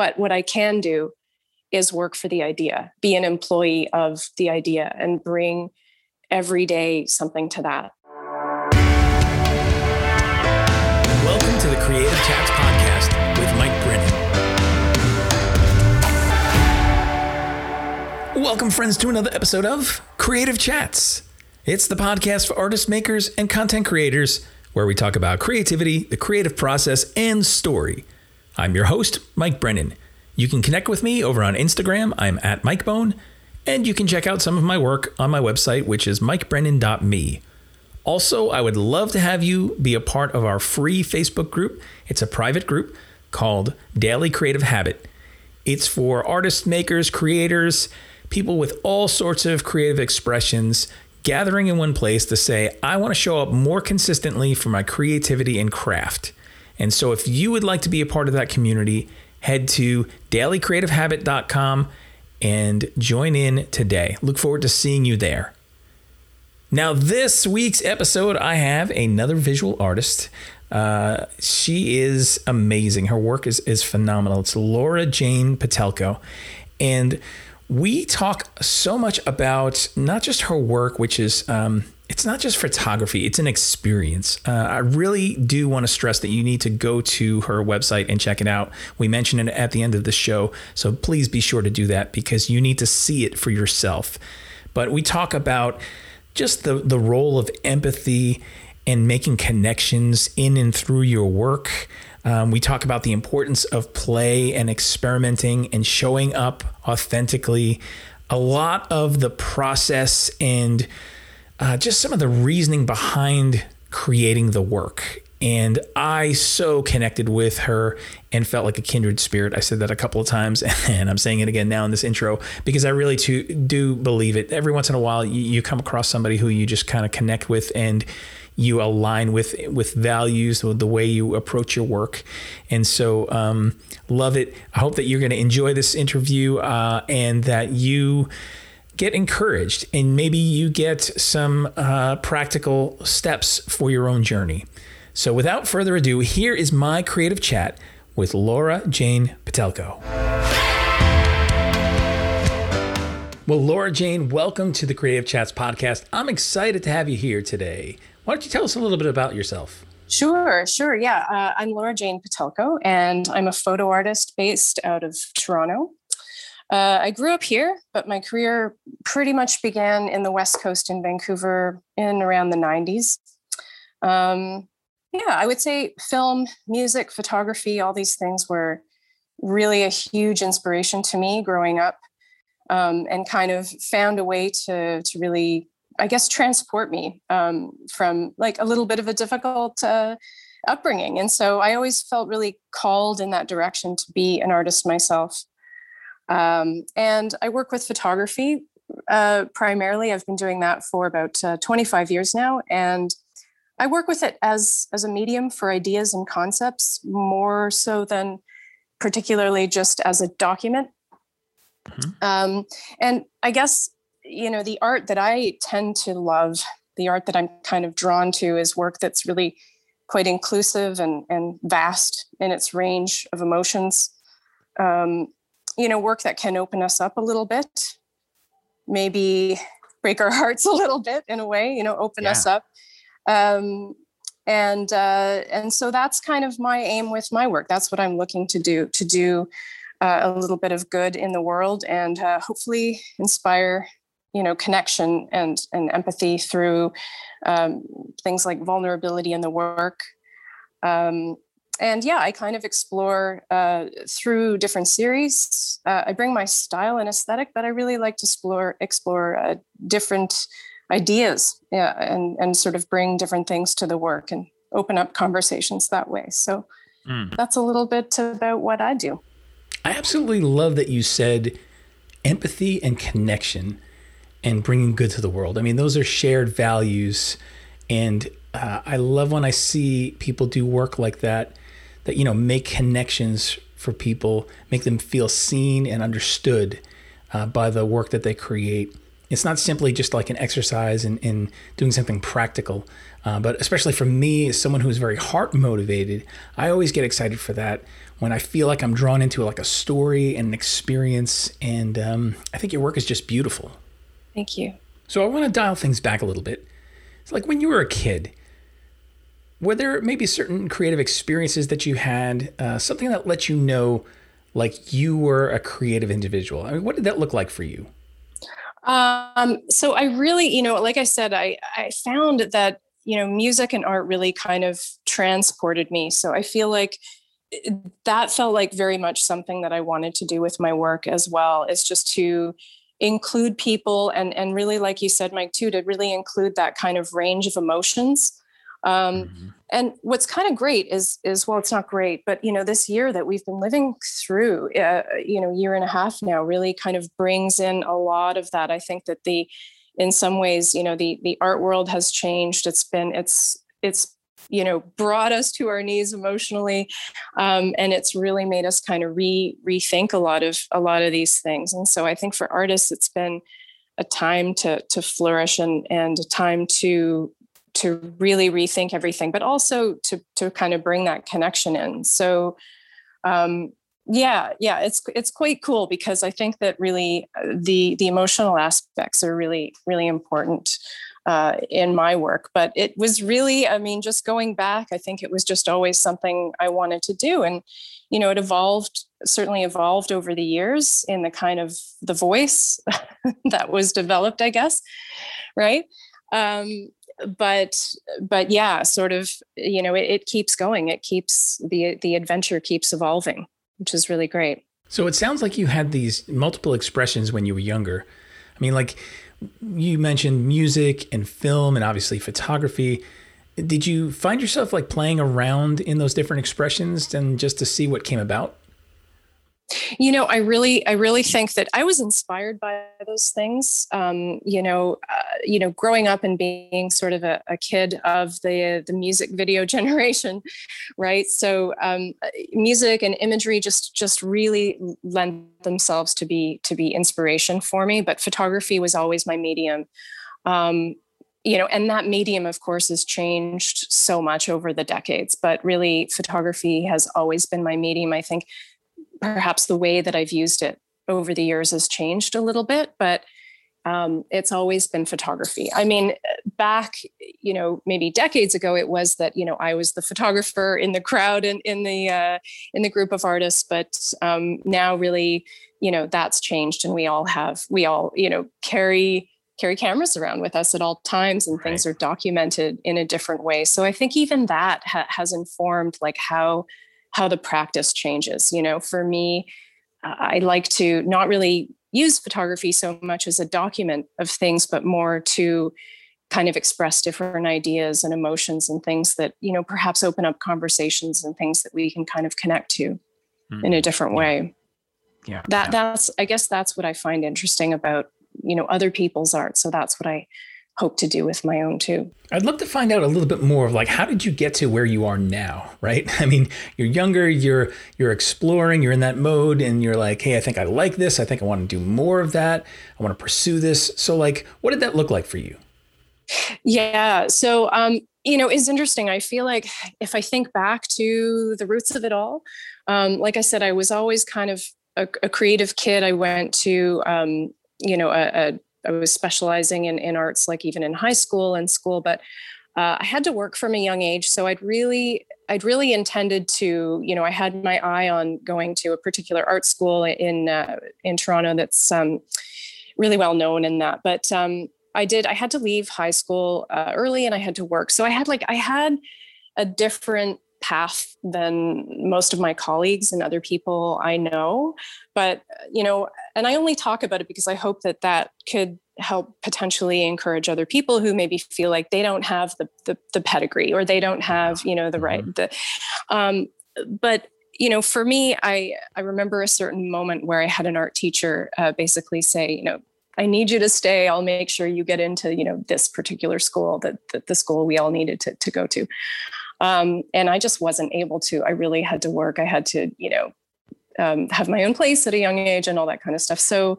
but what I can do is work for the idea, be an employee of the idea, and bring every day something to that. Welcome to the Creative Chats Podcast with Mike Brennan. Welcome, friends, to another episode of Creative Chats. It's the podcast for artists, makers, and content creators where we talk about creativity, the creative process, and story. I'm your host, Mike Brennan. You can connect with me over on Instagram. I'm at MikeBone. And you can check out some of my work on my website, which is mikebrennan.me. Also, I would love to have you be a part of our free Facebook group. It's a private group called Daily Creative Habit. It's for artists, makers, creators, people with all sorts of creative expressions gathering in one place to say, I want to show up more consistently for my creativity and craft. And so, if you would like to be a part of that community, head to dailycreativehabit.com and join in today. Look forward to seeing you there. Now, this week's episode, I have another visual artist. Uh, she is amazing. Her work is, is phenomenal. It's Laura Jane Petelko. And we talk so much about not just her work, which is um, it's not just photography, it's an experience. Uh, I really do want to stress that you need to go to her website and check it out. We mentioned it at the end of the show, so please be sure to do that because you need to see it for yourself. But we talk about just the, the role of empathy and making connections in and through your work. Um, we talk about the importance of play and experimenting and showing up authentically. A lot of the process and uh, just some of the reasoning behind creating the work. And I so connected with her and felt like a kindred spirit. I said that a couple of times, and I'm saying it again now in this intro because I really too, do believe it. Every once in a while, you, come across somebody who you just kind of connect with and you align with with values, the way you approach your work. And so, um, love it. I hope that you're going to enjoy this interview uh, and that you get encouraged and maybe you get some uh, practical steps for your own journey. So, without further ado, here is my creative chat with Laura Jane Petelko. Well, Laura Jane, welcome to the Creative Chats podcast. I'm excited to have you here today. Why don't you tell us a little bit about yourself? Sure, sure. Yeah, uh, I'm Laura Jane Petelko, and I'm a photo artist based out of Toronto. Uh, I grew up here, but my career pretty much began in the West Coast in Vancouver in around the 90s. Um, yeah, I would say film, music, photography, all these things were really a huge inspiration to me growing up um, and kind of found a way to, to really I guess, transport me um, from like a little bit of a difficult uh, upbringing. And so I always felt really called in that direction to be an artist myself. Um, and I work with photography uh, primarily. I've been doing that for about uh, 25 years now. And I work with it as, as a medium for ideas and concepts more so than particularly just as a document. Mm-hmm. Um, and I guess you know, the art that I tend to love, the art that I'm kind of drawn to is work that's really quite inclusive and, and vast in its range of emotions. Um, you know, work that can open us up a little bit, maybe break our hearts a little bit in a way, you know, open yeah. us up. Um, and uh, and so that's kind of my aim with my work. That's what I'm looking to do to do uh, a little bit of good in the world and uh, hopefully inspire you know connection and and empathy through um, things like vulnerability in the work um, and yeah i kind of explore uh, through different series uh, i bring my style and aesthetic but i really like to explore explore uh, different ideas yeah, and and sort of bring different things to the work and open up conversations that way so mm. that's a little bit about what i do i absolutely love that you said empathy and connection and bringing good to the world. I mean, those are shared values. And uh, I love when I see people do work like that, that, you know, make connections for people, make them feel seen and understood uh, by the work that they create. It's not simply just like an exercise in, in doing something practical. Uh, but especially for me, as someone who's very heart motivated, I always get excited for that when I feel like I'm drawn into like a story and an experience. And um, I think your work is just beautiful. Thank you. So I want to dial things back a little bit. It's like when you were a kid, were there maybe certain creative experiences that you had, uh, something that let you know like you were a creative individual? I mean, what did that look like for you? Um, so I really, you know, like I said, I, I found that, you know, music and art really kind of transported me. So I feel like eh, that felt like very much something that I wanted to do with my work as well, is just to include people and and really like you said mike too to really include that kind of range of emotions um, mm-hmm. And what's kind of great is is well, it's not great, but you know, this year that we've been living through, uh, you know, year and a half now, really kind of brings in a lot of that. I think that the, in some ways, you know, the the art world has changed. It's been it's it's you know brought us to our knees emotionally um, and it's really made us kind of re rethink a lot of a lot of these things and so i think for artists it's been a time to to flourish and and a time to to really rethink everything, but also to to kind of bring that connection in. So um, yeah, yeah, it's it's quite cool because I think that really uh, the the emotional aspects are really really important uh, in my work. But it was really, I mean, just going back, I think it was just always something I wanted to do, and you know, it evolved certainly evolved over the years in the kind of the voice that was developed, I guess, right? Um, but but yeah sort of you know it, it keeps going. It keeps the the adventure keeps evolving which is really great. So it sounds like you had these multiple expressions when you were younger. I mean like you mentioned music and film and obviously photography. Did you find yourself like playing around in those different expressions and just to see what came about you know i really i really think that i was inspired by those things um, you know uh, you know growing up and being sort of a, a, kid of the the music video generation right? So um, uh, music and imagery just just really lend themselves to be to be inspiration for me but photography was always my medium. Um, you know and that medium of course has changed so much over the decades but really photography has always been my medium i think perhaps the way that I've used it over the years has changed a little bit, but um, it's always been photography. I mean, back, you know, maybe decades ago, it was that you know I was the photographer in the crowd and in the uh, in the group of artists. But um, now, really, you know, that's changed, and we all have we all you know carry carry cameras around with us at all times, and right. things are documented in a different way. So I think even that ha- has informed like how how the practice changes. You know, for me, I like to not really use photography so much as a document of things, but more to kind of express different ideas and emotions and things that, you know, perhaps open up conversations and things that we can kind of connect to mm. in a different way. Yeah. That yeah. that's I guess that's what I find interesting about, you know, other people's art. So that's what I hope to do with my own too. I'd love to find out a little bit more of like how did you get to where you are now, right? I mean, you're younger, you're you're exploring, you're in that mode and you're like, "Hey, I think I like this. I think I want to do more of that. I want to pursue this." So like, what did that look like for you? Yeah, so um you know, it's interesting. I feel like if I think back to the roots of it all, um, like I said, I was always kind of a, a creative kid. I went to, um, you know, a, a I was specializing in, in arts, like even in high school and school, but uh, I had to work from a young age. So I'd really, I'd really intended to, you know, I had my eye on going to a particular art school in uh, in Toronto that's um, really well known in that. But um, I did, I had to leave high school uh, early, and I had to work. So I had like, I had a different path than most of my colleagues and other people I know. But, you know, and I only talk about it because I hope that that could help potentially encourage other people who maybe feel like they don't have the, the, the pedigree or they don't have, you know, the right, mm-hmm. the, um, but you know, for me, I I remember a certain moment where I had an art teacher uh, basically say, you know, I need you to stay. I'll make sure you get into, you know, this particular school that, that the school we all needed to, to go to. Um, and I just wasn't able to. I really had to work. I had to, you know, um, have my own place at a young age and all that kind of stuff. So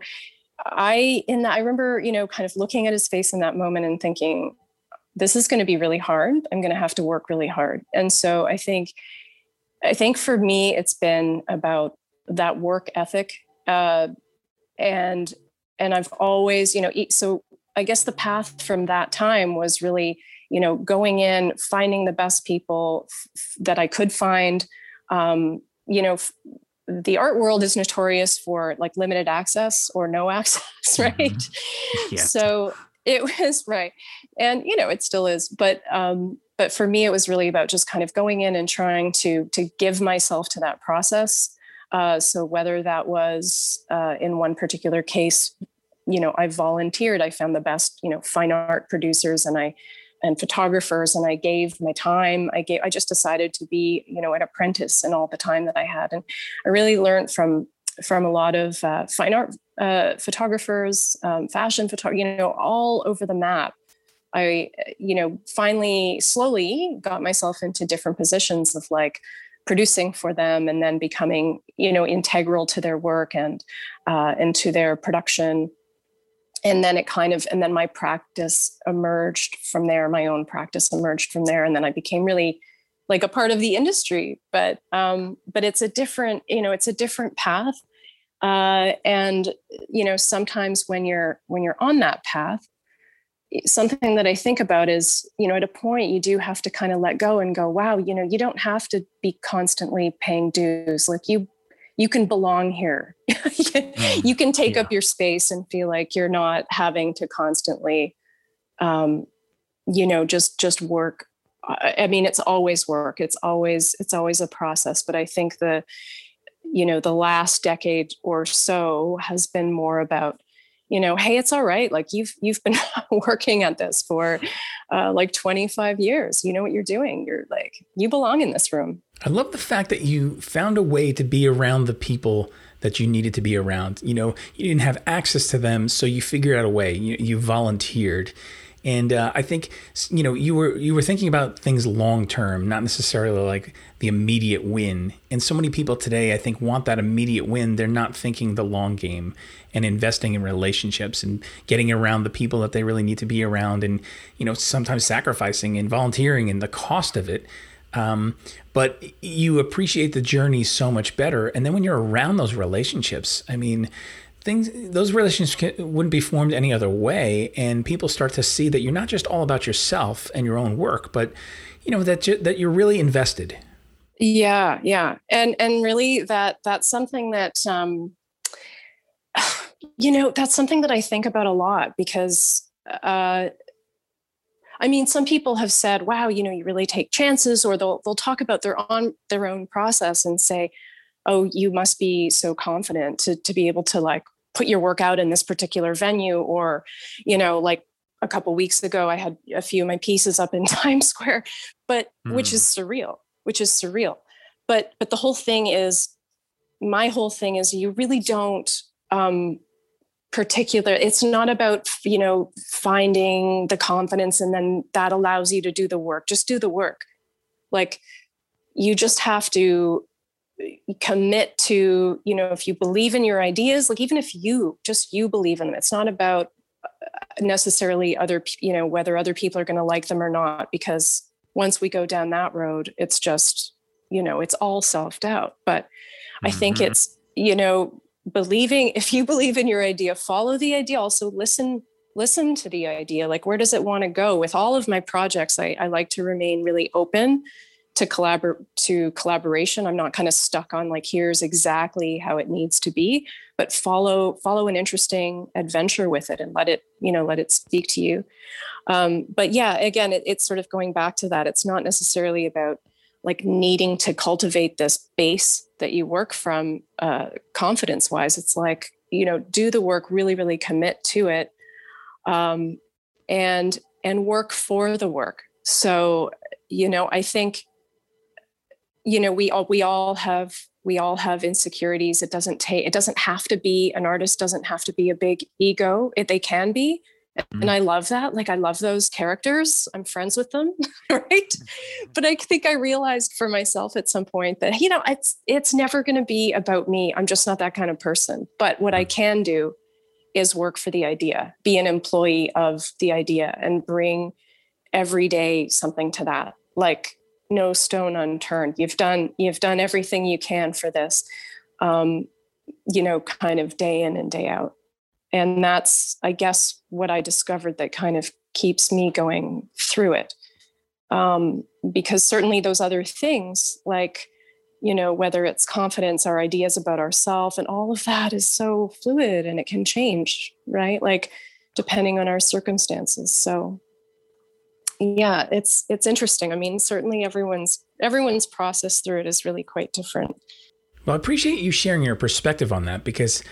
I in that I remember, you know, kind of looking at his face in that moment and thinking, this is going to be really hard. I'm going to have to work really hard. And so I think, I think for me, it's been about that work ethic, uh, and and I've always, you know, so I guess the path from that time was really, you know, going in, finding the best people f- that I could find. Um, you know, f- the art world is notorious for like limited access or no access, right? Mm-hmm. Yeah. So it was right, and you know, it still is. But um, but for me, it was really about just kind of going in and trying to to give myself to that process. Uh, so whether that was uh, in one particular case, you know, I volunteered. I found the best, you know, fine art producers, and I and photographers and i gave my time. I gave i just decided to be you know an apprentice in all the time that i had. And i really learned from from a lot of uh, fine art uh, photographers um, fashion photography you know all over the map. I you know finally slowly got myself into different positions of like producing for them and then becoming you know integral to their work and uh, and to their production and then it kind of and then my practice emerged from there my own practice emerged from there. And then i became really like a part of the industry. But um but it's a different you know it's a different path. Uh and you know sometimes when you're when you're on that path something that i think about is you know at a point you do have to kind of let go and go wow you know you don't have to be constantly paying dues. Like you you can belong here. mm, you can take yeah. up your space and feel like you're not having to constantly, um, you know, just just work. I mean, it's always work. It's always it's always a process. But I think the, you know, the last decade or so has been more about you know hey it's all right like you've you've been working at this for uh, like 25 years you know what you're doing you're like you belong in this room. I love the fact that you found a way to be around the people that you needed to be around you know you didn't have access to them so you figured out a way you, you volunteered and uh, I think you know you were you were thinking about things long term, not necessarily like the immediate win. And so many people today, I think, want that immediate win. They're not thinking the long game and investing in relationships and getting around the people that they really need to be around, and you know sometimes sacrificing and volunteering and the cost of it. Um, but you appreciate the journey so much better. And then when you're around those relationships, I mean, things those relationships wouldn't be formed any other way and people start to see that you're not just all about yourself and your own work but you know that you, that you're really invested. Yeah yeah. And and really that that's something that um you know that's something that i think about a lot because uh I mean, some people have said, "Wow, you know, you really take chances," or they'll they'll talk about their on their own process and say, oh you must be so confident to to be able to like put your work out in this particular venue or you know like a couple weeks ago i had a few of my pieces up in times square but mm. which is hmm. surreal which is surreal but but the whole thing is my whole thing is you really don't um particular it's not about you know finding the confidence and then that allows you to do the work just do the work like you just have to commit to you know if you believe in your ideas like even if you just you believe in them it's not about uh, necessarily other you know whether other people are going to like them or not because once we go down that road it's just you know it's all self-doubt but mm-hmm. i think mm-hmm. it's you know believing if you believe in your idea follow the idea also listen listen to the idea like where does it want to go with all of my projects I, I like to remain really open to collaborate to collaboration. I'm not kind of stuck on like here's exactly how it needs to be but follow follow an interesting adventure with it and let it you know let it speak to you. Um, but yeah again it, it's sort of going back to that. It's not necessarily about like needing to cultivate this base that you work from uh, confidence wise it's like you know do the work really really commit to it um, and and work for the work. So you know i think you know we all we all have we all have insecurities it doesn't take it doesn't have to be an artist doesn't have to be a big ego it, they can be mm-hmm. and i love that like i love those characters i'm friends with them right mm-hmm. but i think i realized for myself at some point that you know it's it's never going to be about me i'm just not that kind of person but what i mm-hmm. can do is work for the idea, be an employee of the idea, and bring every day something to that. Like no stone unturned. You've done you've done everything you can for this, um, you know, kind of day in and day out. And that's, I guess, what I discovered that kind of keeps me going through it. Um, because certainly those other things, like you know, whether it's confidence, our ideas about ourselves, and all of that is so fluid and it can change, right? Like depending on our circumstances. So yeah, it's it's interesting. I mean, certainly everyone's everyone's process through it is really quite different. Well, I appreciate you sharing your perspective on that because,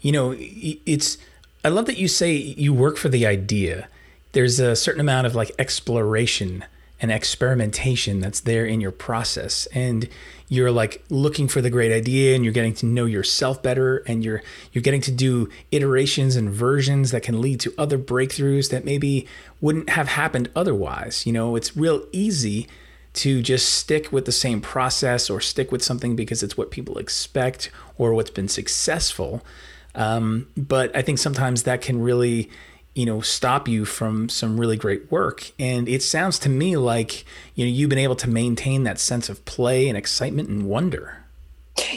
you know, it's I love that you say you work for the idea. There's a certain amount of like exploration and experimentation that's there in your process. And you're like looking for the great idea and you're getting to know yourself better and you're you're getting to do iterations and versions that can lead to other breakthroughs that maybe wouldn't have happened otherwise. You know it's real easy to just stick with the same process or stick with something because it's what people expect or what's been successful. Um, but i think sometimes that can really you know stop you from some really great work. And it sounds to me like you know you've been able to maintain that sense of play and excitement and wonder.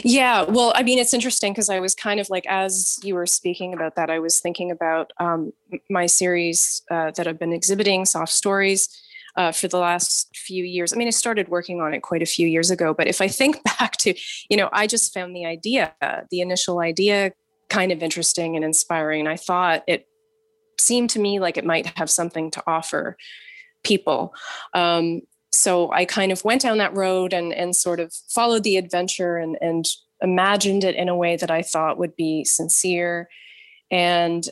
Yeah well i mean it's interesting because i was kind of like as you were speaking about that i was thinking about um, my series uh, that i've been exhibiting soft stories uh, for the last few years. I mean i started working on it quite a few years ago but if i think back to you know i just found the idea the initial idea kind of interesting and inspiring. And i thought it seemed to me like it might have something to offer people. Um, so I kind of went down that road and and sort of followed the adventure and and imagined it in a way that I thought would be sincere. And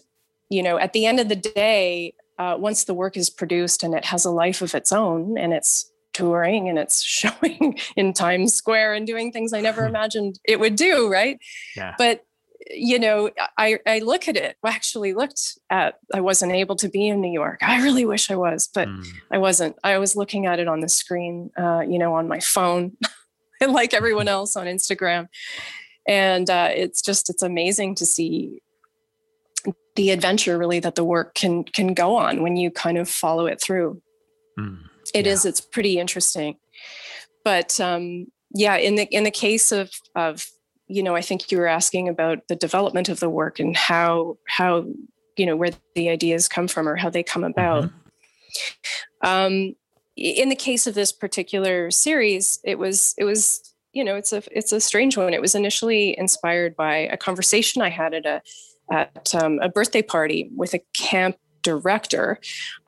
you know, at the end of the day, uh, once the work is produced and it has a life of its own and it's touring and it's showing in Times Square and doing things I never imagined it would do, right? Yeah. But you know, I, I look at it, I actually looked at, I wasn't able to be in New York. I really wish I was, but mm. I wasn't. I was looking at it on the screen, uh, you know, on my phone, like everyone else on Instagram. And uh, it's just, it's amazing to see the adventure really that the work can can go on when you kind of follow it through. Mm. It yeah. is. it's pretty interesting. But um, yeah, in the in the case of of you know, I think you were asking about the development of the work and how how you know where the ideas come from or how they come about. Mm-hmm. Um, in the case of this particular series, it was it was you know it's a it's a strange one. It was initially inspired by a conversation I had at a at um, a birthday party with a camp director.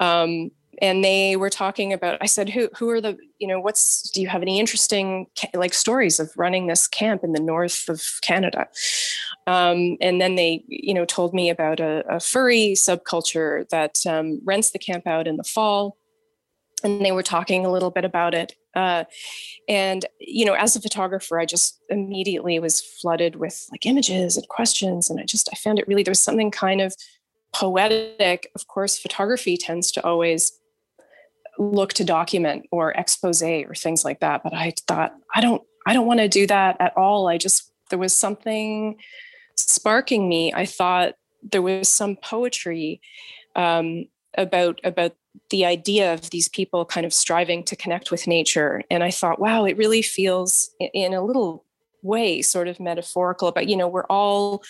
Um, and they were talking about i said who who are the you know what's do you have any interesting like stories of running this camp in the north of canada? Um, and then they you know told me about a, a furry subculture that um, rents the camp out in the fall. And they were talking a little bit about it. Uh, and you know as a photographer i just immediately was flooded with like images and questions. And i just i found it really there's something kind of poetic. Of course photography tends to always look to document or expose or things like that. But I thought, I don't, I don't want to do that at all. I just, there was something sparking me. I thought there was some poetry um, about, about the idea of these people kind of striving to connect with nature. And I thought, wow, it really feels in a little way sort of metaphorical but you know we're all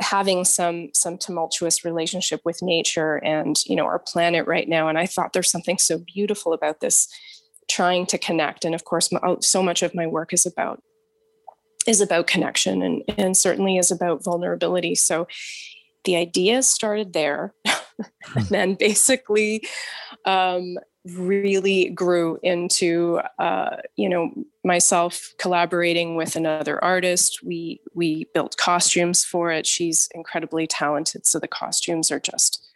having some some tumultuous relationship with nature and you know our planet right now. And i thought there's something so beautiful about this trying to connect. And of course oh, so much of my work is about is about connection and and certainly is about vulnerability. So the idea started there. And then basically um, really grew into uh, you know myself collaborating with another artist. We we built costumes for it. She's incredibly talented so the costumes are just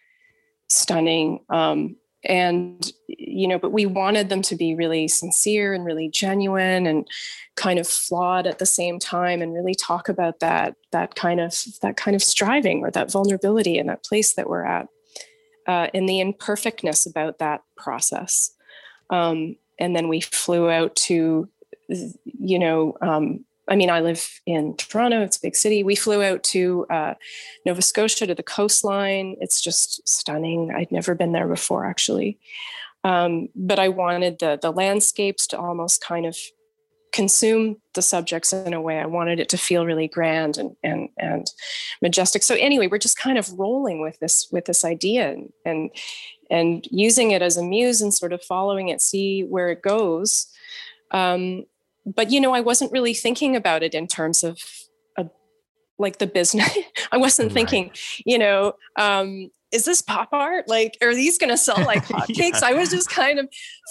stunning. Um, and you know but we wanted them to be really sincere and really genuine and kind of flawed at the same time and really talk about that that kind of that kind of striving or that vulnerability and that place that we're at uh, and the imperfectness about that process. Um, and then we flew out to, you know, um, I mean, I live in Toronto, it's a big city. We flew out to uh, Nova Scotia to the coastline. It's just stunning. I'd never been there before, actually. Um, but I wanted the, the landscapes to almost kind of consume the subjects in a way. I wanted it to feel really grand and, and, and majestic. So anyway, we're just kind of rolling with this, with this idea and, and, and using it as a muse and sort of following it, see where it goes. Um, but you know, I wasn't really thinking about it in terms of a, like the business. I wasn't right. thinking, you know, um, is this pop art? Like, are these going to sell like hotcakes? yeah. I was just kind of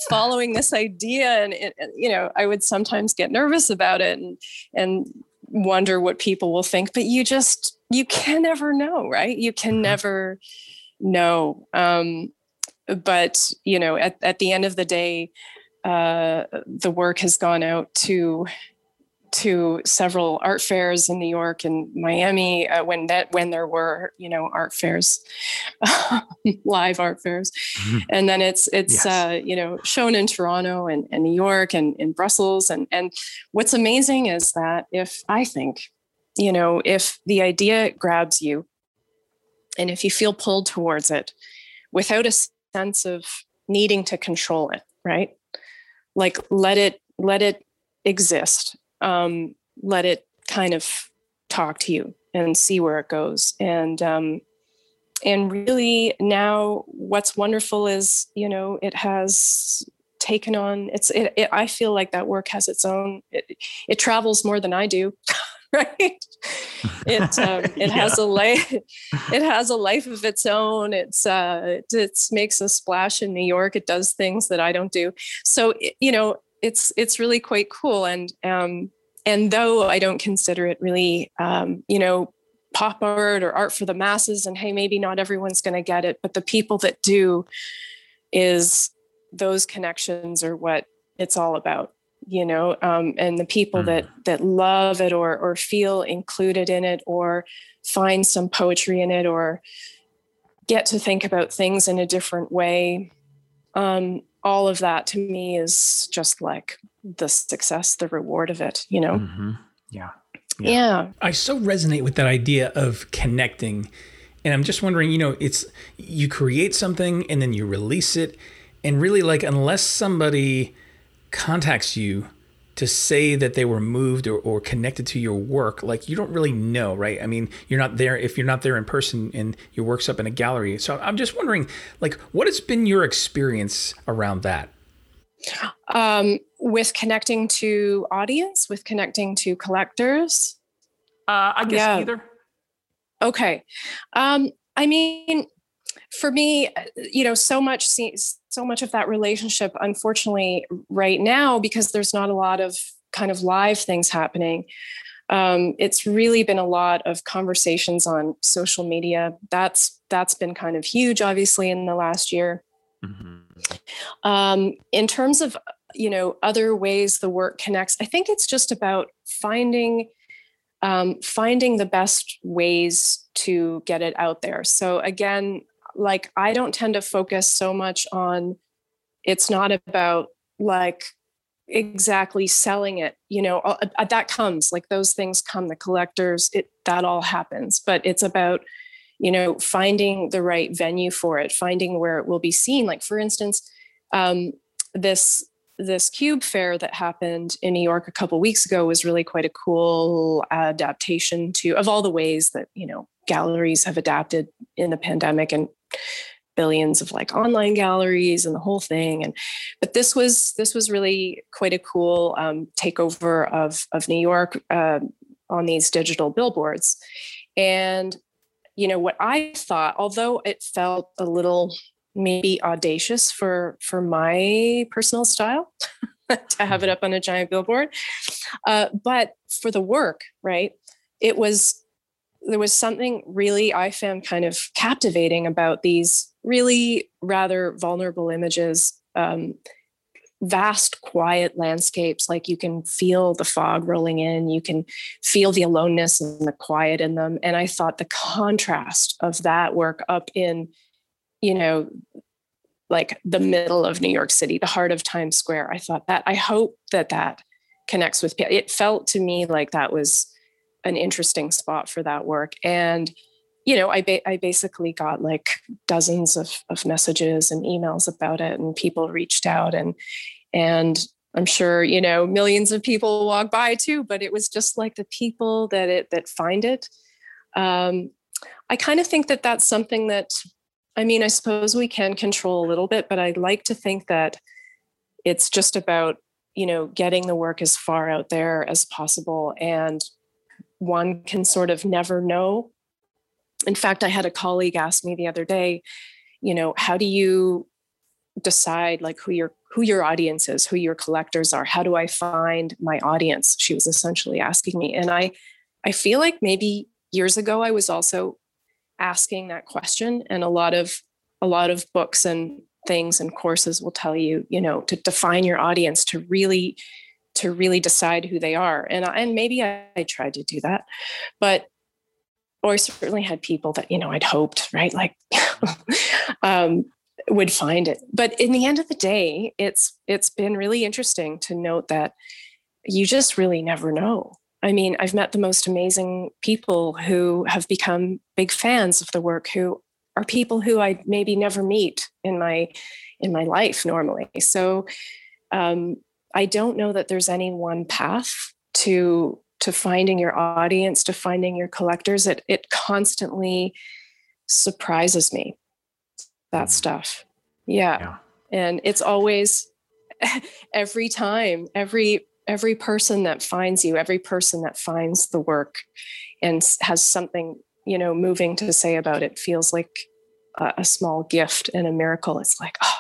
following this idea, and, and, you know, I would sometimes get nervous about it and and wonder what people will think. But you just you can never know, right? You can mm-hmm. never know. Um, but you know, at at the end of the day, uh, the work has gone out to to several art fairs in New York and Miami uh, when that when there were you know art fairs, live art fairs, mm-hmm. and then it's it's yes. uh, you know shown in Toronto and, and New York and in Brussels and and what's amazing is that if I think you know if the idea grabs you, and if you feel pulled towards it, without a sense of needing to control it, right? like let it let it exist um, let it kind of talk to you and see where it goes. And um, and really now what's wonderful is you know it has taken on it's it, it, i feel like that work has its own it, it travels more than i do right? It um, it yeah. has a life it has a life of its own. It's uh it, it makes a splash in new york. It does things that i don't do. So you know it's it's really quite cool and um and though i don't consider it really um you know pop art or art for the masses and hey maybe not everyone's going to get it but the people that do is those connections are what it's all about you know um, and the people mm. that that love it or or feel included in it or find some poetry in it or get to think about things in a different way um, all of that to me is just like the success the reward of it you know mm-hmm. yeah. yeah yeah i so resonate with that idea of connecting and i'm just wondering you know it's you create something and then you release it and really like unless somebody contacts you to say that they were moved or, or connected to your work, like you don't really know, right? I mean, you're not there if you're not there in person and your work's up in a gallery. So I'm just wondering, like, what has been your experience around that? Um, with connecting to audience, with connecting to collectors. Uh, I guess yeah. either. Okay. Um, I mean, for me, you know, so much so much of that relationship, unfortunately, right now, because there's not a lot of kind of live things happening. Um, it's really been a lot of conversations on social media. That's that's been kind of huge, obviously, in the last year. Mm-hmm. Um, in terms of you know other ways the work connects, I think it's just about finding um, finding the best ways to get it out there. So again, like I don't tend to focus so much on it's not about like exactly selling it you know uh, uh, that comes like those things come the collectors it that all happens. But it's about you know finding the right venue for it finding where it will be seen. Like for instance um, this this cube fair that happened in new york a couple weeks ago was really quite a cool adaptation to of all the ways that you know galleries have adapted in the pandemic and billions of like online galleries and the whole thing and but this was this was really quite a cool um, takeover of of new york uh, on these digital billboards. And you know what i thought although it felt a little maybe audacious for for my personal style to have it up on a giant billboard uh, but for the work right it was there was something really I found kind of captivating about these really rather vulnerable images. Um, vast quiet landscapes like you can feel the fog rolling in you can feel the aloneness and the quiet in them and i thought the contrast of that work up in you know like the middle of new york city the heart of times square i thought that i hope that that connects with people. It felt to me like that was an interesting spot for that work. And, you know, I, ba- I basically got like dozens of, of messages and emails about it and people reached out and, and I'm sure, you know, millions of people walk by too, but it was just like the people that it, that find it. Um, I kind of think that that's something that, I mean, I suppose we can control a little bit, but I like to think that it's just about you know getting the work as far out there as possible and one can sort of never know. In fact i had a colleague ask me the other day you know how do you decide like who your who your audience is who your collectors are? How do i find my audience? She was essentially asking me. And i i feel like maybe years ago i was also asking that question. And a lot of a lot of books and things and courses will tell you you know to define your audience to really to really decide who they are and and maybe I, I tried to do that but or I certainly had people that you know I'd hoped right like um, would find it but in the end of the day it's it's been really interesting to note that you just really never know I mean, I've met the most amazing people who have become big fans of the work, who are people who I maybe never meet in my in my life normally. So um, I don't know that there's any one path to to finding your audience, to finding your collectors. It it constantly surprises me that mm. stuff. Yeah. yeah. And it's always every time, every every person that finds you, every person that finds the work and has something you know moving to say about it feels like a, a small gift and a miracle it's like oh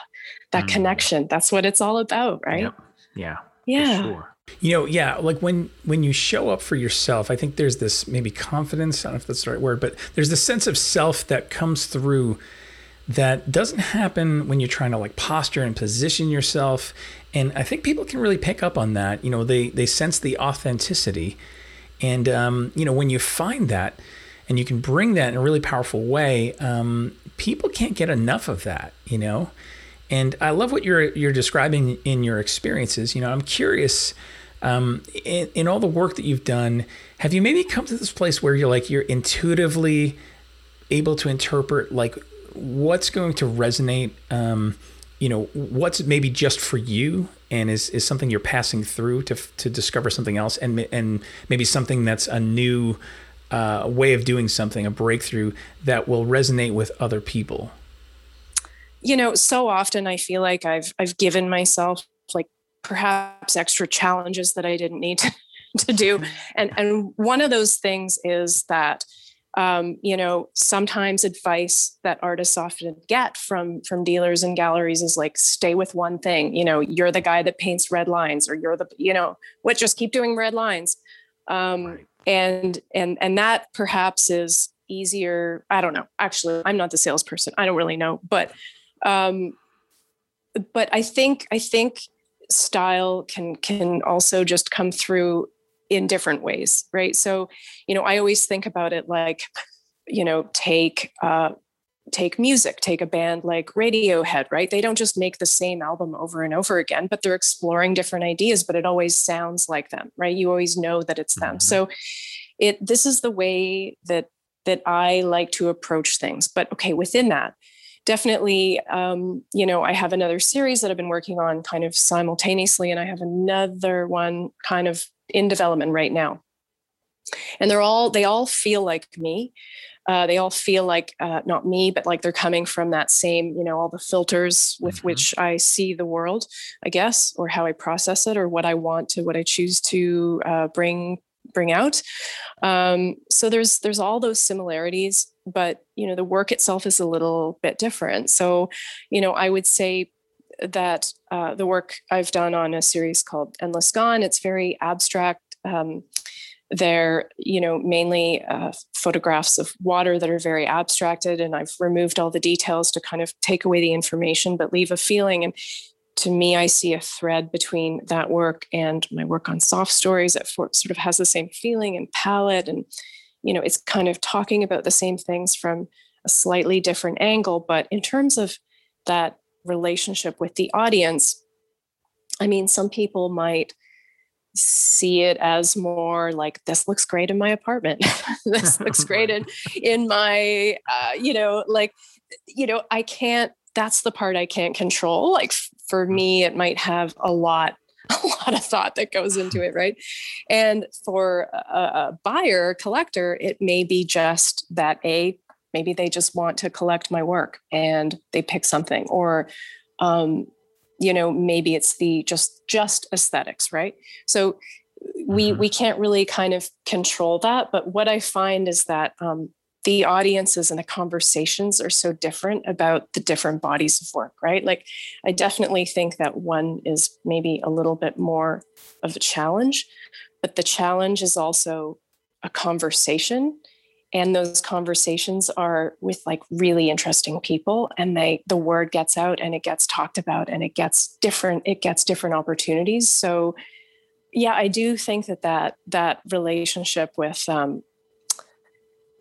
that mm. connection that's what it's all about right yep. Yeah yeah sure. you know yeah like when when you show up for yourself i think there's this maybe confidence i don't know if that's the right word but there's this sense of self that comes through that doesn't happen when you're trying to like posture and position yourself and i think people can really pick up on that you know they they sense the authenticity and um, you know when you find that and you can bring that in a really powerful way, um, people can't get enough of that, you know. And I love what you're you're describing in your experiences. You know, I'm curious. Um, in, in all the work that you've done, have you maybe come to this place where you're like you're intuitively able to interpret like what's going to resonate? Um, you know, what's maybe just for you and is, is something you're passing through to to discover something else, and and maybe something that's a new uh, way of doing something, a breakthrough that will resonate with other people? You know, so often I feel like I've I've given myself like perhaps extra challenges that I didn't need to, to do, and and one of those things is that um, you know sometimes advice that artists often get from from dealers and galleries is like stay with one thing. You know you're the guy that paints red lines or you're the you know what just keep doing red lines. Um, right. and and and that perhaps is easier i don't know. Actually i'm not the salesperson. I don't really know. But um but i think i think style can can also just come through in different ways right so you know i always think about it like you know take uh take music, take a band like Radiohead, right? They don't just make the same album over and over again, but they're exploring different ideas, but it always sounds like them, right? You always know that it's them. Mm-hmm. So it this is the way that that I like to approach things. But okay, within that, definitely um, you know, I have another series that I've been working on kind of simultaneously, and I have another one kind of in development right now. And they're all they all feel like me uh, they all feel like uh, not me, but like they're coming from that same, you know, all the filters with mm-hmm. which I see the world, I guess, or how I process it, or what I want to, what I choose to uh, bring bring out. Um, so there's there's all those similarities, but you know, the work itself is a little bit different. So, you know, I would say that uh, the work I've done on a series called Endless Gone, it's very abstract. Um, they're, you know, mainly uh, photographs of water that are very abstracted, and I've removed all the details to kind of take away the information, but leave a feeling. And to me, I see a thread between that work and my work on soft stories that sort of has the same feeling and palette, and you know, it's kind of talking about the same things from a slightly different angle. But in terms of that relationship with the audience, I mean, some people might see it as more like this looks great in my apartment. This looks great in in my uh, you know like you know i can't that's the part i can't control. Like for mm. me it might have a lot a lot of thought that goes into it right and for a, a buyer collector it may be just that a maybe they just want to collect my work and they pick something or um, you know maybe it's the just just aesthetics right so we mm-hmm. we can't really kind of control that but what i find is that um, the audiences and the conversations are so different about the different bodies of work right? Like i definitely think that one is maybe a little bit more of a challenge but the challenge is also a conversation and those conversations are with like really interesting people and they the word gets out and it gets talked about and it gets different it gets different opportunities. So yeah i do think that that that relationship with um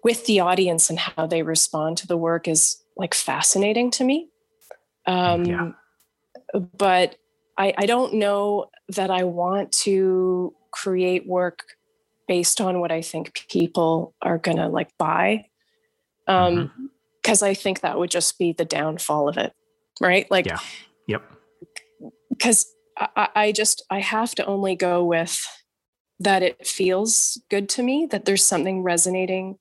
with the audience and how they respond to the work is like fascinating to me um yeah. but i i don't know that i want to create work based on what I think people are going to like buy. Um, mm-hmm. cause I think that would just be the downfall of it. Right. Like, yeah. Yep. Cause I, I just, I have to only go with that it feels good to me, that there's something resonating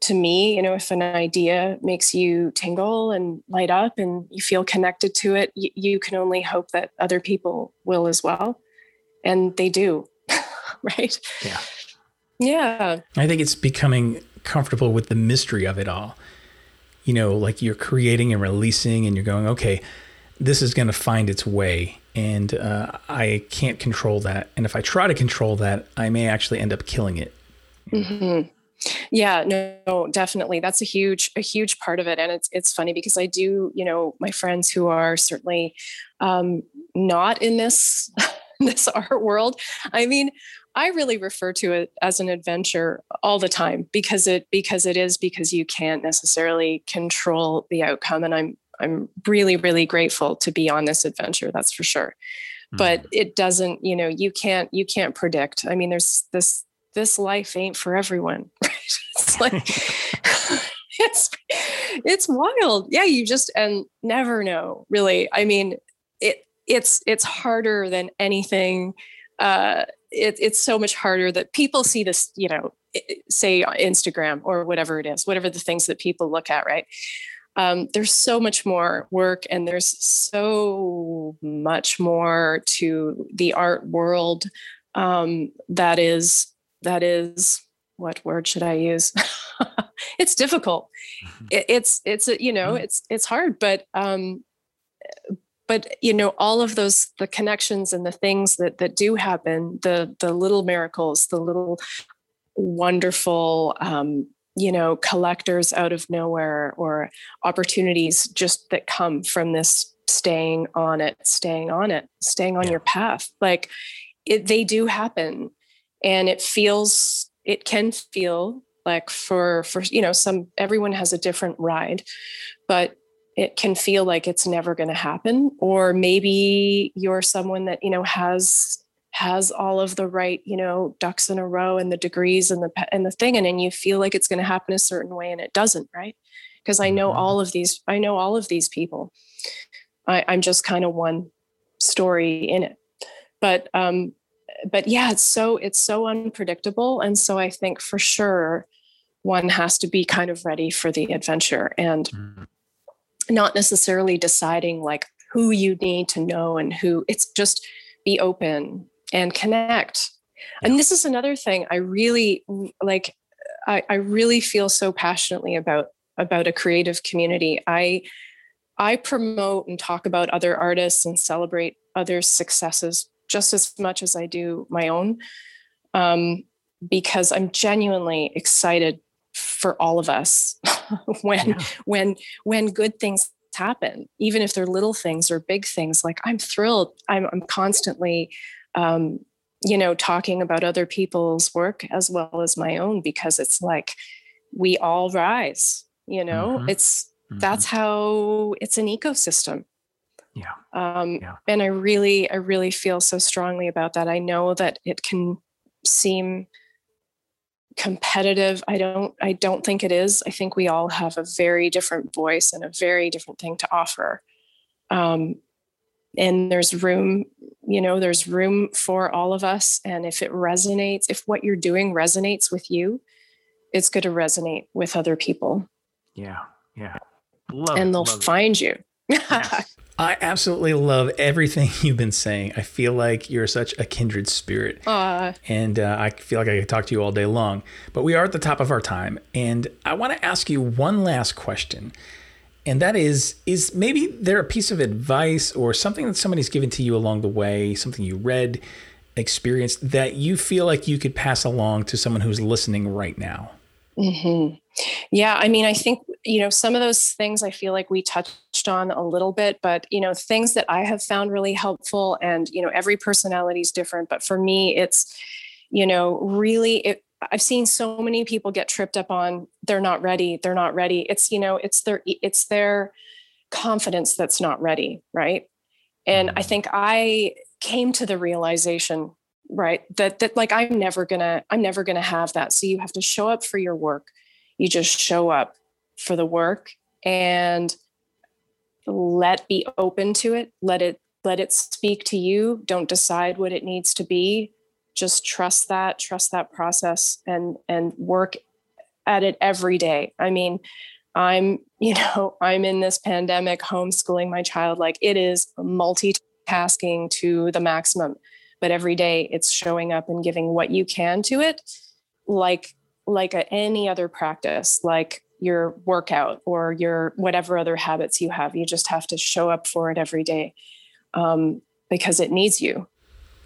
to me. You know, if an idea makes you tingle and light up and you feel connected to it, y- you can only hope that other people will as well. And they do. right. Yeah. Yeah. I think it's becoming comfortable with the mystery of it all. You know, like you're creating and releasing, and you're going, okay, this is going to find its way. And uh, I can't control that. And if I try to control that, I may actually end up killing it. Mm-hmm. Yeah, no, no, definitely. That's a huge, a huge part of it. And it's it's funny because I do, you know, my friends who are certainly um, not in this this art world. I mean, I really refer to it as an adventure all the time because it because it is because you can't necessarily control the outcome and I'm I'm really really grateful to be on this adventure that's for sure. Mm-hmm. But it doesn't, you know, you can't you can't predict. I mean there's this this life ain't for everyone. Right? It's like it's it's wild. Yeah, you just and never know, really. I mean, it it's it's harder than anything uh it, it's so much harder that people see this, you know, say Instagram or whatever it is, whatever the things that people look at, right? Um, there's so much more work and there's so much more to the art world um, that is that is what word should I use? it's difficult. Mm-hmm. It, it's it's you know mm-hmm. it's it's hard, but um, but you know all of those the connections and the things that that do happen the the little miracles the little wonderful um, you know collectors out of nowhere or opportunities just that come from this staying on it staying on it staying on yeah. your path like it they do happen and it feels it can feel like for for you know some everyone has a different ride but it can feel like it's never going to happen or maybe you're someone that you know has has all of the right you know ducks in a row and the degrees and the and the thing and then you feel like it's going to happen a certain way and it doesn't right? Because i know mm-hmm. all of these i know all of these people. I, i'm just kind of one story in it. But um but yeah it's so it's so unpredictable and so i think for sure one has to be kind of ready for the adventure and mm-hmm not necessarily deciding like who you need to know and who it's just be open and connect. Yeah. and this is another thing i really like I, I really feel so passionately about about a creative community. I i promote and talk about other artists and celebrate others successes just as much as i do my own um, because i'm genuinely excited for all of us when yeah. when when good things happen even if they're little things or big things like i'm thrilled i'm, I'm constantly um, you know talking about other people's work as well as my own because it's like we all rise you know mm-hmm. it's mm-hmm. that's how it's an ecosystem Yeah. Um, yeah. And I really, I really feel so strongly about that. I know that it can seem competitive i don't i don't think it is i think we all have a very different voice and a very different thing to offer um, and there's room you know there's room for all of us and if it resonates if what you're doing resonates with you it's going to resonate with other people yeah yeah love and they'll find it. you yes. I absolutely love everything you've been saying. I feel like you're such a kindred spirit. Uh, and uh, I feel like I could talk to you all day long. But we are at the top of our time. And I want to ask you one last question. And that is is maybe there a piece of advice or something that somebody's given to you along the way, something you read, experienced that you feel like you could pass along to someone who's listening right now? Mm-hmm. Yeah, I mean, I think, you know, some of those things I feel like we touched on a little bit, but, you know, things that I have found really helpful and, you know, every personality is different. But for me, it's, you know, really, it, I've seen so many people get tripped up on they're not ready, they're not ready. It's, you know, it's their, it's their confidence that's not ready. Right. And I mm-hmm. think I came to the realization right that that like i'm never gonna i'm never gonna have that so you have to show up for your work you just show up for the work and let be open to it. Let it let it speak to you. Don't decide what it needs to be. Just trust that trust that process and and work at it every day. I mean i'm you know i'm in this pandemic homeschooling my child. Like it is multitasking to the maximum. But every day it's showing up and giving what you can to it. Like like a, any other practice, like your workout or your whatever other habits you have. You just have to show up for it every day um, because it needs you.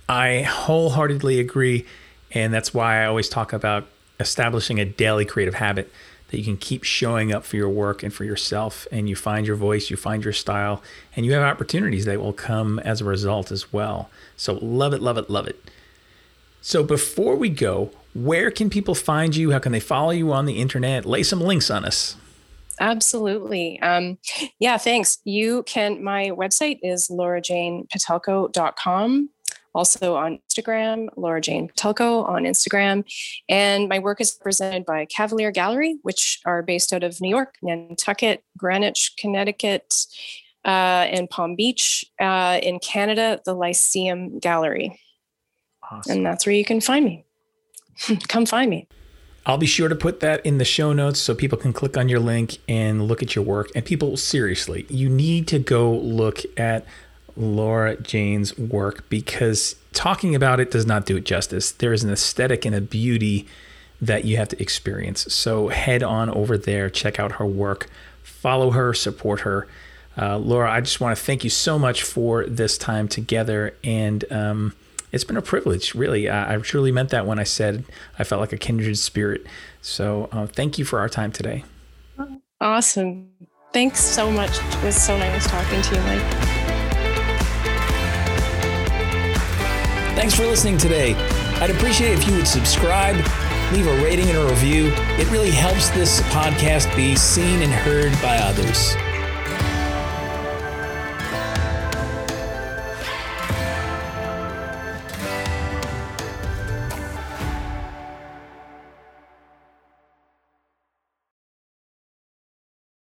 I wholeheartedly agree. And that's why I always talk about establishing a daily creative habit that you can keep showing up for your work and for yourself. And you find your voice, you find your style, and you have opportunities that will come as a result as well. So love it, love it, love it. So before we go, where can people find you? How can they follow you on the internet? Lay some links on us. Absolutely. Um, yeah, thanks. You can, my website is laurajanepetelko.com. Also on Instagram, Laura Jane Petelko on Instagram. And my work is presented by Cavalier Gallery, which are based out of New York, Nantucket, Greenwich, Connecticut, uh, and Palm Beach. Uh, in Canada, the Lyceum Gallery. Awesome. And that's where you can find me. come find me. I'll be sure to put that in the show notes so people can click on your link and look at your work. And people, seriously, you need to go look at Laura Jane's work because talking about it does not do it justice. There is an aesthetic and a beauty that you have to experience. So head on over there, check out her work, follow her, support her. Uh, Laura, I just want to thank you so much for this time together. And um, it's been a privilege, really. I, I truly meant that when I said I felt like a kindred spirit. So uh, thank you for our time today. Awesome. Thanks so much. It was so nice talking to you, Mike. Thanks for listening today. I'd appreciate if you would subscribe, leave a rating and a review. It really helps this podcast be seen and heard by others.